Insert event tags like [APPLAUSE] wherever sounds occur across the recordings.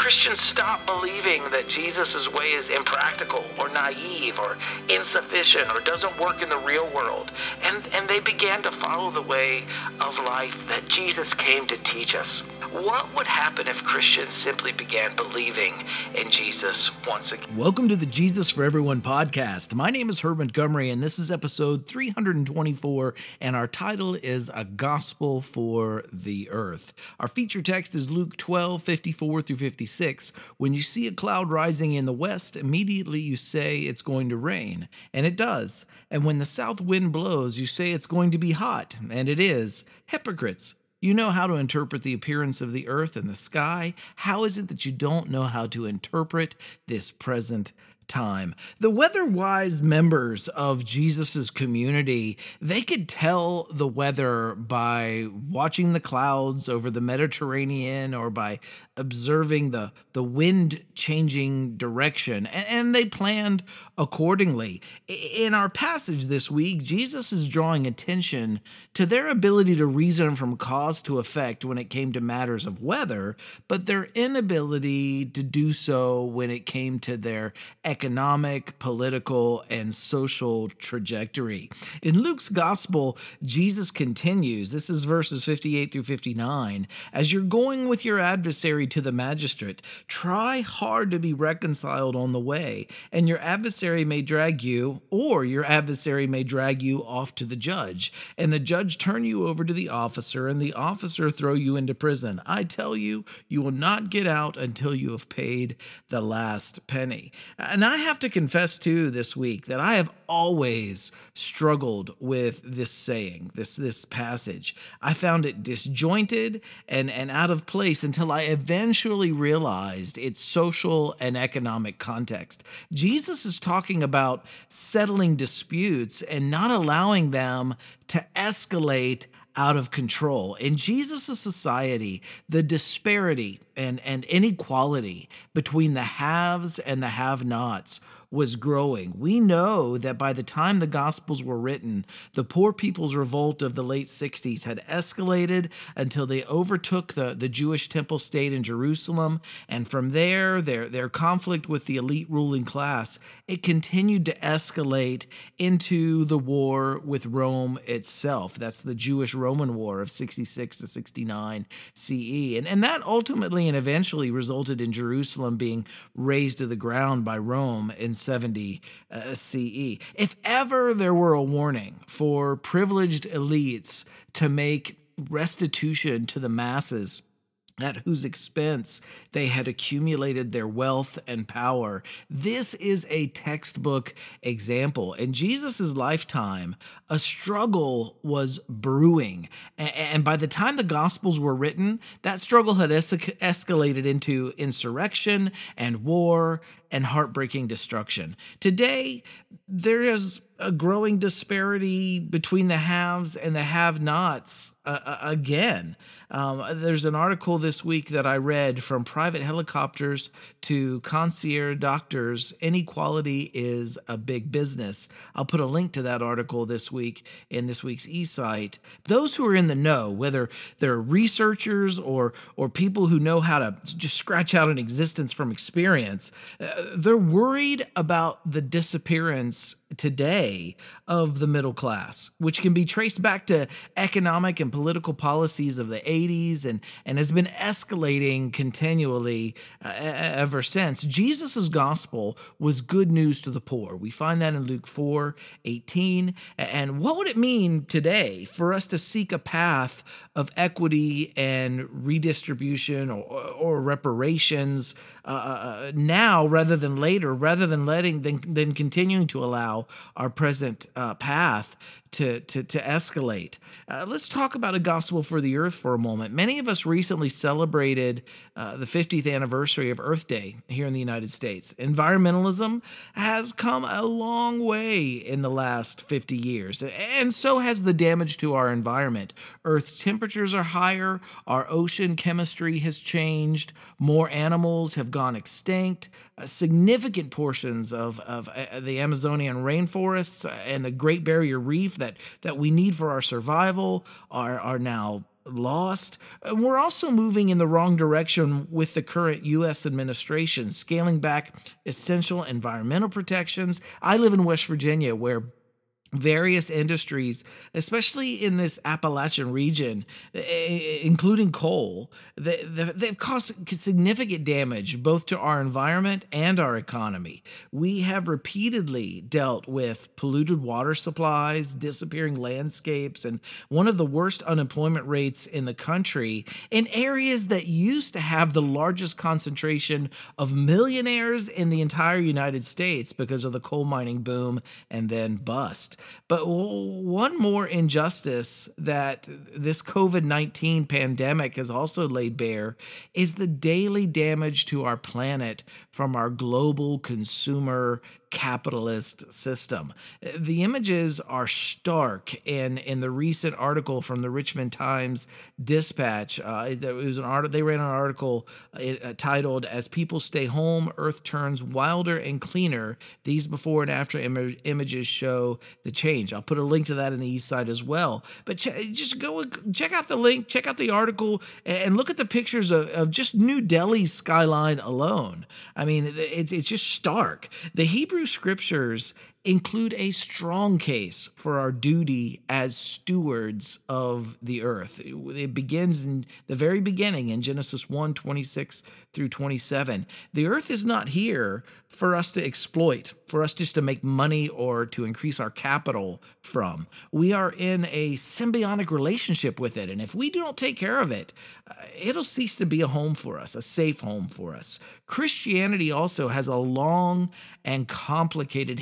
Christians stopped believing that Jesus' way is impractical or naive or insufficient or doesn't work in the real world? And, and they began to follow the way of life that Jesus came to teach us. What would happen if Christians simply began believing in Jesus once again? Welcome to the Jesus for Everyone podcast. My name is Herb Montgomery, and this is episode 324, and our title is A Gospel for the Earth. Our feature text is Luke 12, 54 through 56. When you see a cloud rising in the west, immediately you say it's going to rain, and it does. And when the south wind blows, you say it's going to be hot, and it is. Hypocrites! You know how to interpret the appearance of the earth and the sky. How is it that you don't know how to interpret this present time. The weather wise members of Jesus's community, they could tell the weather by watching the clouds over the Mediterranean or by observing the, the wind changing direction, and they planned accordingly. In our passage this week, Jesus is drawing attention to their ability to reason from cause to effect when it came to matters of weather, but their inability to do so when it came to their political, and social trajectory. In Luke's gospel, Jesus continues. This is verses 58 through 59. As you're going with your adversary to the magistrate. Try hard to be reconciled on the way, and your adversary may drag you, or your adversary may drag you off to the judge, and the judge turn you over to the officer, and the officer throw you into prison. I tell you, you will not get out until you have paid the last penny. And have to confess too this week that I have always struggled with this saying, this this passage. I found it disjointed and, and out of place until I eventually realized its social and economic context. Jesus is talking about settling disputes and not allowing them to escalate out of control. In Jesus' society, the disparity and, and inequality between the haves and the have nots was growing. We know that by the time the Gospels were written, the poor people's revolt of the late 60s had escalated until they overtook the, the Jewish temple state in Jerusalem. And from there, their, their conflict with the elite ruling class, it continued to escalate into the war with Rome itself. That's the Jewish Roman War of 66 to 69 CE. And, and that ultimately and eventually resulted in Jerusalem being razed to the ground by Rome in 70 uh, CE. If ever there were a warning for privileged elites to make restitution to the masses at whose expense they had accumulated their wealth and power. This is a textbook example. In Jesus' lifetime, a struggle was brewing. And by the time the Gospels were written, that struggle had es- escalated into insurrection and war and heartbreaking destruction. Today, there is a growing disparity between the haves and the have nots uh, uh, again. Um, there's an article this week that I read from private helicopters to concierge doctors. Inequality is a big business. I'll put a link to that article this week in this week's eSight. Those who are in the know, whether they're researchers or or people who know how to just scratch out an existence from experience, uh, they're worried about the disappearance today of the middle class, which can be traced back to economic and political policies of the 80s and, and has been escalating continually uh, ever since. Jesus' gospel was good news to the poor. We find that in Luke 4 18. And what would it mean today for us to seek a path of equity and redistribution or, or reparations uh, uh, now rather than later, rather than letting than, than continuing to allow our present uh, path to, to, to escalate. Uh, let's talk about a gospel for the earth for a moment. Many of us recently celebrated uh, the 50th anniversary of Earth Day here in the United States. Environmentalism has come a long way in the last 50 years, and so has the damage to our environment. Earth's temperatures are higher, our ocean chemistry has changed, more animals have gone extinct, uh, significant portions of, of uh, the Amazonian rainforests and the Great Barrier Reef that, that we need for our survival are, are now lost. And we're also moving in the wrong direction with the current U.S. administration, scaling back essential environmental protections. I live in West Virginia, where various industries, especially in this Appalachian region, eh, eh, including coal, they've caused significant damage both to our environment and our economy. We have repeatedly dealt with polluted water supplies, disappearing landscapes, and one of the worst unemployment rates in the country in areas that used to have the largest concentration of millionaires in the entire United States because of the coal mining boom and then bust. But one more injustice that this COVID 19 pandemic has also laid bare is the daily damage to our planet from our global consumer capitalist system. The images are stark in, in the recent article from the Richmond Times Dispatch. Uh, it was an article, they ran an article uh, titled, As People Stay Home, Earth Turns Wilder and Cleaner. These before and after Im- images show the change. I'll put a link to that in the eSight as well. But ch- just go check out the link, check out the article, and look at the pictures of, of just New Delhi's skyline alone. I mean, it's, it's just stark. The Hebrew scriptures include a strong case for our duty as stewards of the earth. It begins in the very beginning in Genesis 1 26 through 27. The earth is not here for us to exploit, for us just to make money or to increase our capital from. We are in a symbiotic relationship with it. And if we don't take care of it, uh, it'll cease to be a home for us, a safe home for us. Christianity also has a long and complicated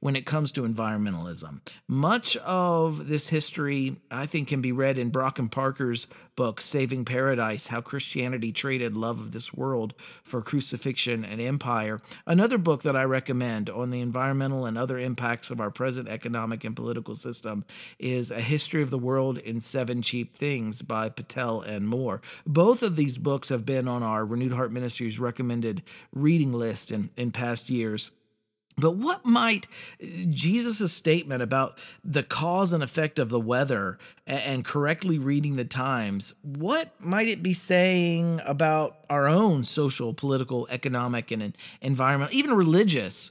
when it comes to environmentalism. Much of this history, I think, can be read in Brock and Parker's book, Saving Paradise How Christianity Traded Love of This World for Crucifixion and Empire. Another book that I recommend on the environmental and other impacts of our present economic and political system is A History of the World in Seven Cheap Things by Patel and Moore. Both of these books have been on our Renewed Heart Ministries recommended reading list in, in past years. But what might Jesus' statement about the cause and effect of the weather and correctly reading the times, what might it be saying about our own social, political, economic, and environmental, even religious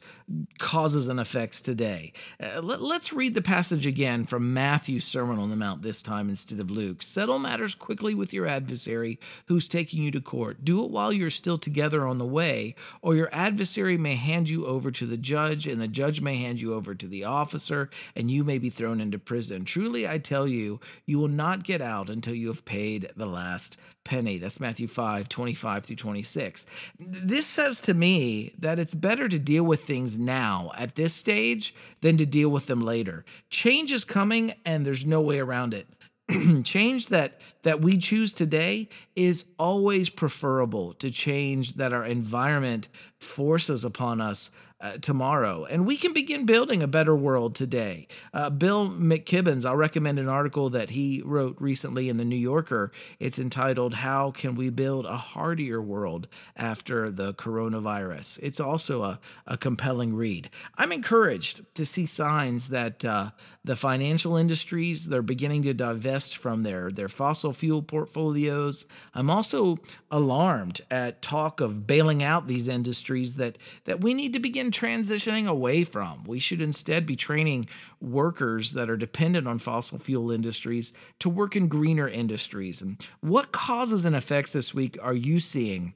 causes and effects today. Uh, let, us read the passage again from Matthew's Sermon on the Mount this time instead of Luke. Settle matters quickly with your adversary who's taking you to court. Do it while you're still together on the way, or your adversary may hand you over to the judge, and the judge may hand you over to the officer, and you may be thrown into prison. Truly, I tell you, you will not get out until you have paid the last penny. That's Matthew 5, 25 through 26. This says to me that it's better to deal with things now at this stage than to deal with them later. Change is coming and there's no way around it. [CLEARS THROAT] change that that we choose today is always preferable to change that our environment forces upon us uh, tomorrow. And we can begin building a better world today. Uh, Bill McKibben's, I'll recommend an article that he wrote recently in the New Yorker. It's entitled, How Can We Build a Hardier World After the Coronavirus? It's also a, a compelling read. I'm encouraged to see signs that uh, the financial industries, they're beginning to divest from their, their fossil fuel portfolios. I'm also alarmed at talk of bailing out these industries that, that we need to begin transitioning away from. We should instead be training workers that are dependent on fossil fuel industries to work in greener industries. And what causes and effects this week are you seeing?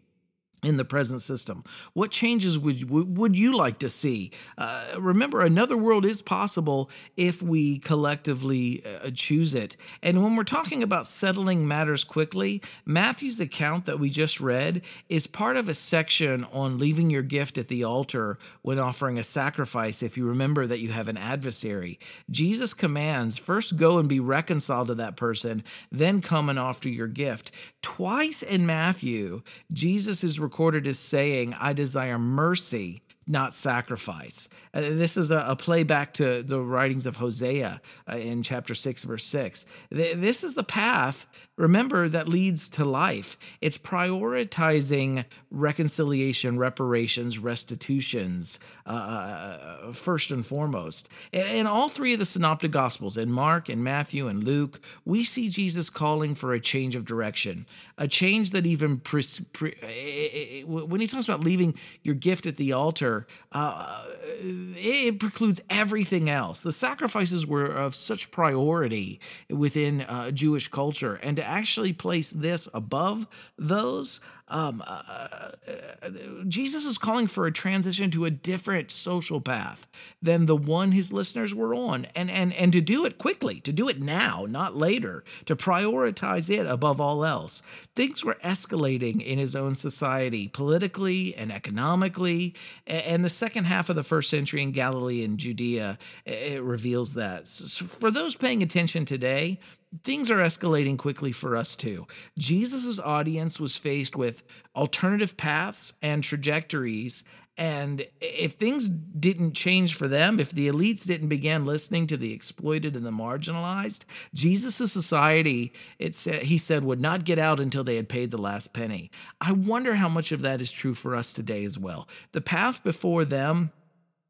In the present system? What changes would would you like to see? Uh, remember, another world is possible if we collectively uh, choose it. And when we're talking about settling matters quickly, Matthew's account that we just read is part of a section on leaving your gift at the altar when offering a sacrifice. If you remember that you have an adversary, Jesus commands first go and be reconciled to that person, then come and offer your gift. Twice in Matthew, Jesus is recorded as saying, I desire mercy not sacrifice. Uh, this is a, a playback to the writings of Hosea uh, in chapter 6, verse 6. Th- this is the path, remember, that leads to life. It's prioritizing reconciliation, reparations, restitutions, uh, uh first and foremost. In, in all three of the synoptic gospels, in Mark, in Matthew, and Luke, we see Jesus calling for a change of direction, a change that even, pre- pre- eh, eh, eh, when he talks about leaving your gift at the altar, uh, it precludes everything else. The sacrifices were of such priority within uh, Jewish culture, and to actually place this above those um, uh, uh, Jesus is calling for a transition to a different social path than the one his listeners were on, and and and to do it quickly, to do it now, not later, to prioritize it above all else. Things were escalating in his own society, politically and economically, and the second half of the first century in Galilee and Judea it reveals that. So for those paying attention today, things are escalating quickly for us too. Jesus' audience was faced with alternative paths and trajectories. And if things didn't change for them, if the elites didn't begin listening to the exploited and the marginalized, Jesus' society, it said, he said, would not get out until they had paid the last penny. I wonder how much of that is true for us today as well. The path before them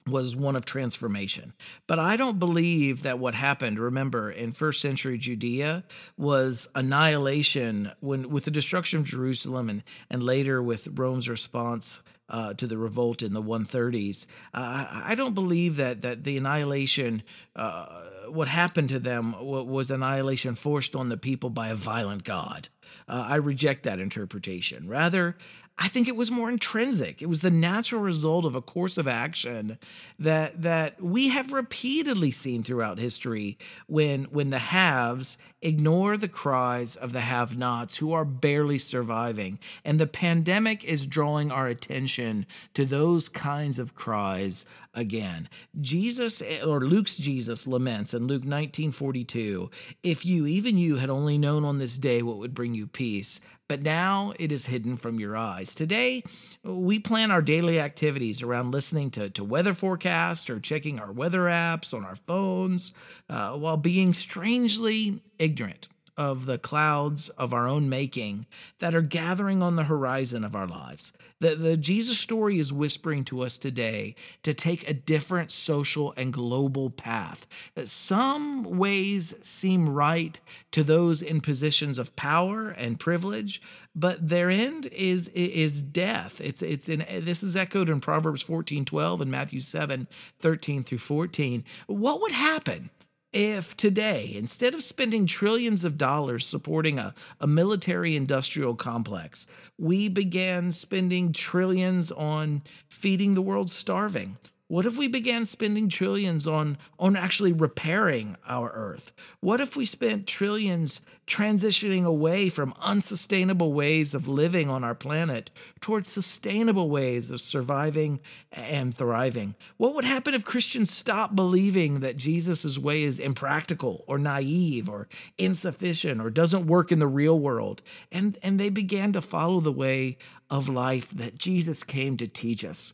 was one of transformation. But I don't believe that what happened, remember, in first century Judea was annihilation when with the destruction of Jerusalem and, and later with Rome's response uh, to the revolt in the 130s. Uh, I don't believe that that the annihilation, uh, what happened to them, was annihilation forced on the people by a violent God. Uh, I reject that interpretation. Rather, I think it was more intrinsic. It was the natural result of a course of action that that we have repeatedly seen throughout history when when the haves ignore the cries of the have-nots who are barely surviving. And the pandemic is drawing our attention to those kinds of cries again. Jesus or Luke's Jesus laments in Luke 19:42, if you even you had only known on this day what would bring you peace, but now it is hidden from your eyes. Today, we plan our daily activities around listening to, to weather forecasts or checking our weather apps on our phones uh, while being strangely ignorant of the clouds of our own making that are gathering on the horizon of our lives. The, the Jesus story is whispering to us today to take a different social and global path. Some ways seem right to those in positions of power and privilege, but their end is is death. It's it's in this is echoed in Proverbs 14, 12 and Matthew 7, 13 through 14. What would happen if today, instead of spending trillions of dollars supporting a, a military industrial complex, we began spending trillions on feeding the world starving? What if we began spending trillions on, on actually repairing our earth? What if we spent trillions transitioning away from unsustainable ways of living on our planet towards sustainable ways of surviving and thriving? What would happen if Christians stopped believing that Jesus' way is impractical or naive or insufficient or doesn't work in the real world and, and they began to follow the way of life that Jesus came to teach us?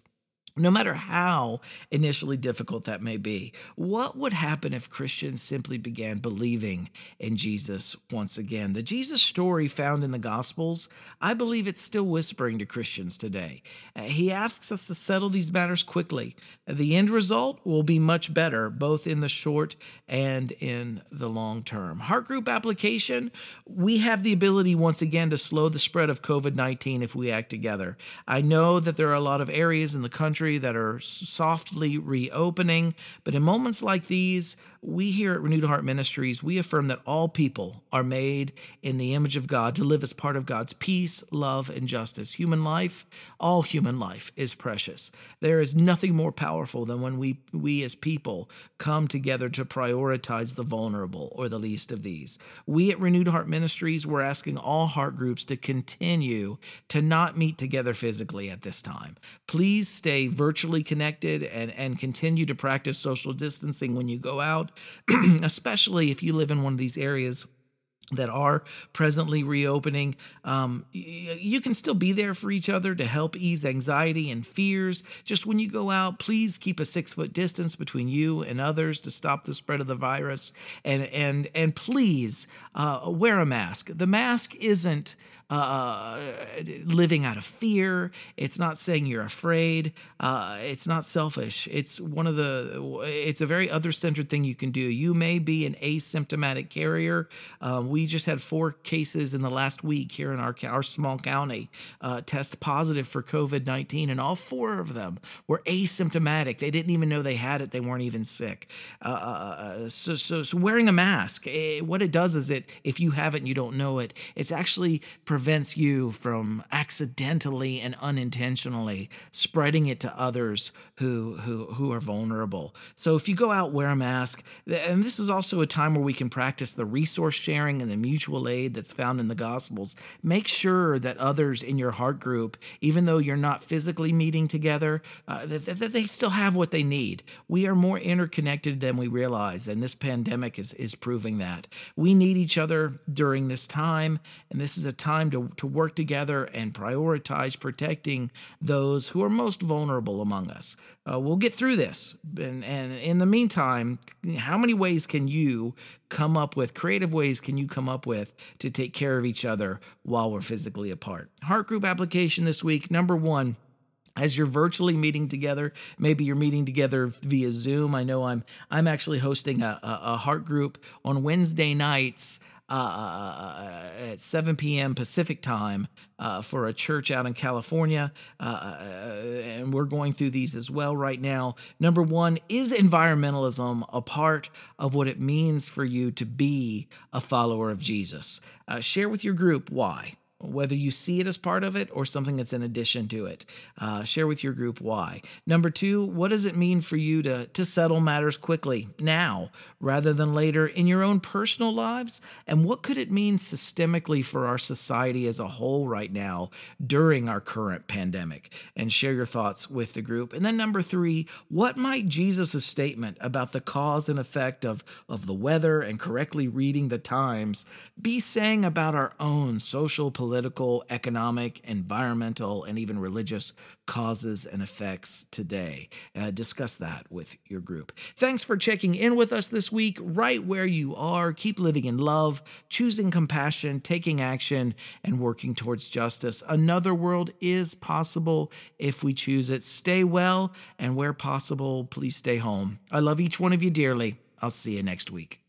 No matter how initially difficult that may be. What would happen if Christians simply began believing in Jesus once again? The Jesus story found in the Gospels, I believe it's still whispering to Christians today. Uh, he asks us to settle these matters quickly. The end result will be much better, both in the short and in the long term. Heart group application, we have the ability once again to slow the spread of COVID 19 if we act together. I know that there are a lot of areas in the country country that are softly reopening. But in moments like these, we here at Renewed Heart Ministries, we affirm that all people are made in the image of God to live as part of God's peace, love, and justice. Human life, all human life is precious. There is nothing more powerful than when we we as people come together to prioritize the vulnerable or the least of these. We at Renewed Heart Ministries, we're asking all heart groups to continue to not meet together physically at this time. Please stay virtually connected and, and continue to practice social distancing when you go out, [CLEARS THROAT] especially if you live in one of these areas that are presently reopening, um, you can still be there for each other to help ease anxiety and fears. Just when you go out, please keep a six foot distance between you and others to stop the spread of the virus, and and and please uh, wear a mask. The mask isn't uh, living out of fear. It's not saying you're afraid. Uh, it's not selfish. It's one of the. It's a very other-centered thing you can do. You may be an asymptomatic carrier. Um, we just had four cases in the last week here in our our small county uh, test positive for COVID nineteen, and all four of them were asymptomatic. They didn't even know they had it. They weren't even sick. Uh, uh, uh, so, so, so wearing a mask, it, what it does is it if you have it and you don't know it, it's actually prevents you from accidentally and unintentionally spreading it to others who who who are vulnerable. So if you go out, wear a mask. And this is also a time where we can practice the resource sharing and the mutual aid that's found in the Gospels. Make sure that others in your heart group, even though you're not physically meeting together, uh, that, that they still have what they need. We are more interconnected than we realize, and this pandemic is is proving that. We need each other during this time, and this is a time to, to work together and prioritize protecting those who are most vulnerable among us. Uh, we'll get through this. And, and in the meantime, how many ways can you come up with, creative ways can you come up with to take care of each other while we're physically apart? Heart group application this week, number one as you're virtually meeting together maybe you're meeting together via zoom i know i'm i'm actually hosting a, a, a heart group on wednesday nights uh, uh, uh, at 7 p.m. Pacific time uh, for a church out in California. Uh, and we're going through these as well right now. Number one, is environmentalism a part of what it means for you to be a follower of Jesus? share with your group why whether you see it as part of it or something that's in addition to it. Uh, share with your group why. Number two, what does it mean for you to, to settle matters quickly, now, rather than later in your own personal lives? And what could it mean systemically for our society as a whole right now during our current pandemic? And share your thoughts with the group. And then number three, what might Jesus' statement about the cause and effect of, of the weather and correctly reading the times be saying about our own social, political, political, economic, environmental, and even religious causes and effects today. Uh, discuss that with your group. Thanks for checking in with us this week, right where you are. Keep living in love, choosing compassion, taking action, and working towards justice. Another world is possible if we choose it. Stay well, and where possible, please stay home. I love each one of you dearly. I'll see you next week.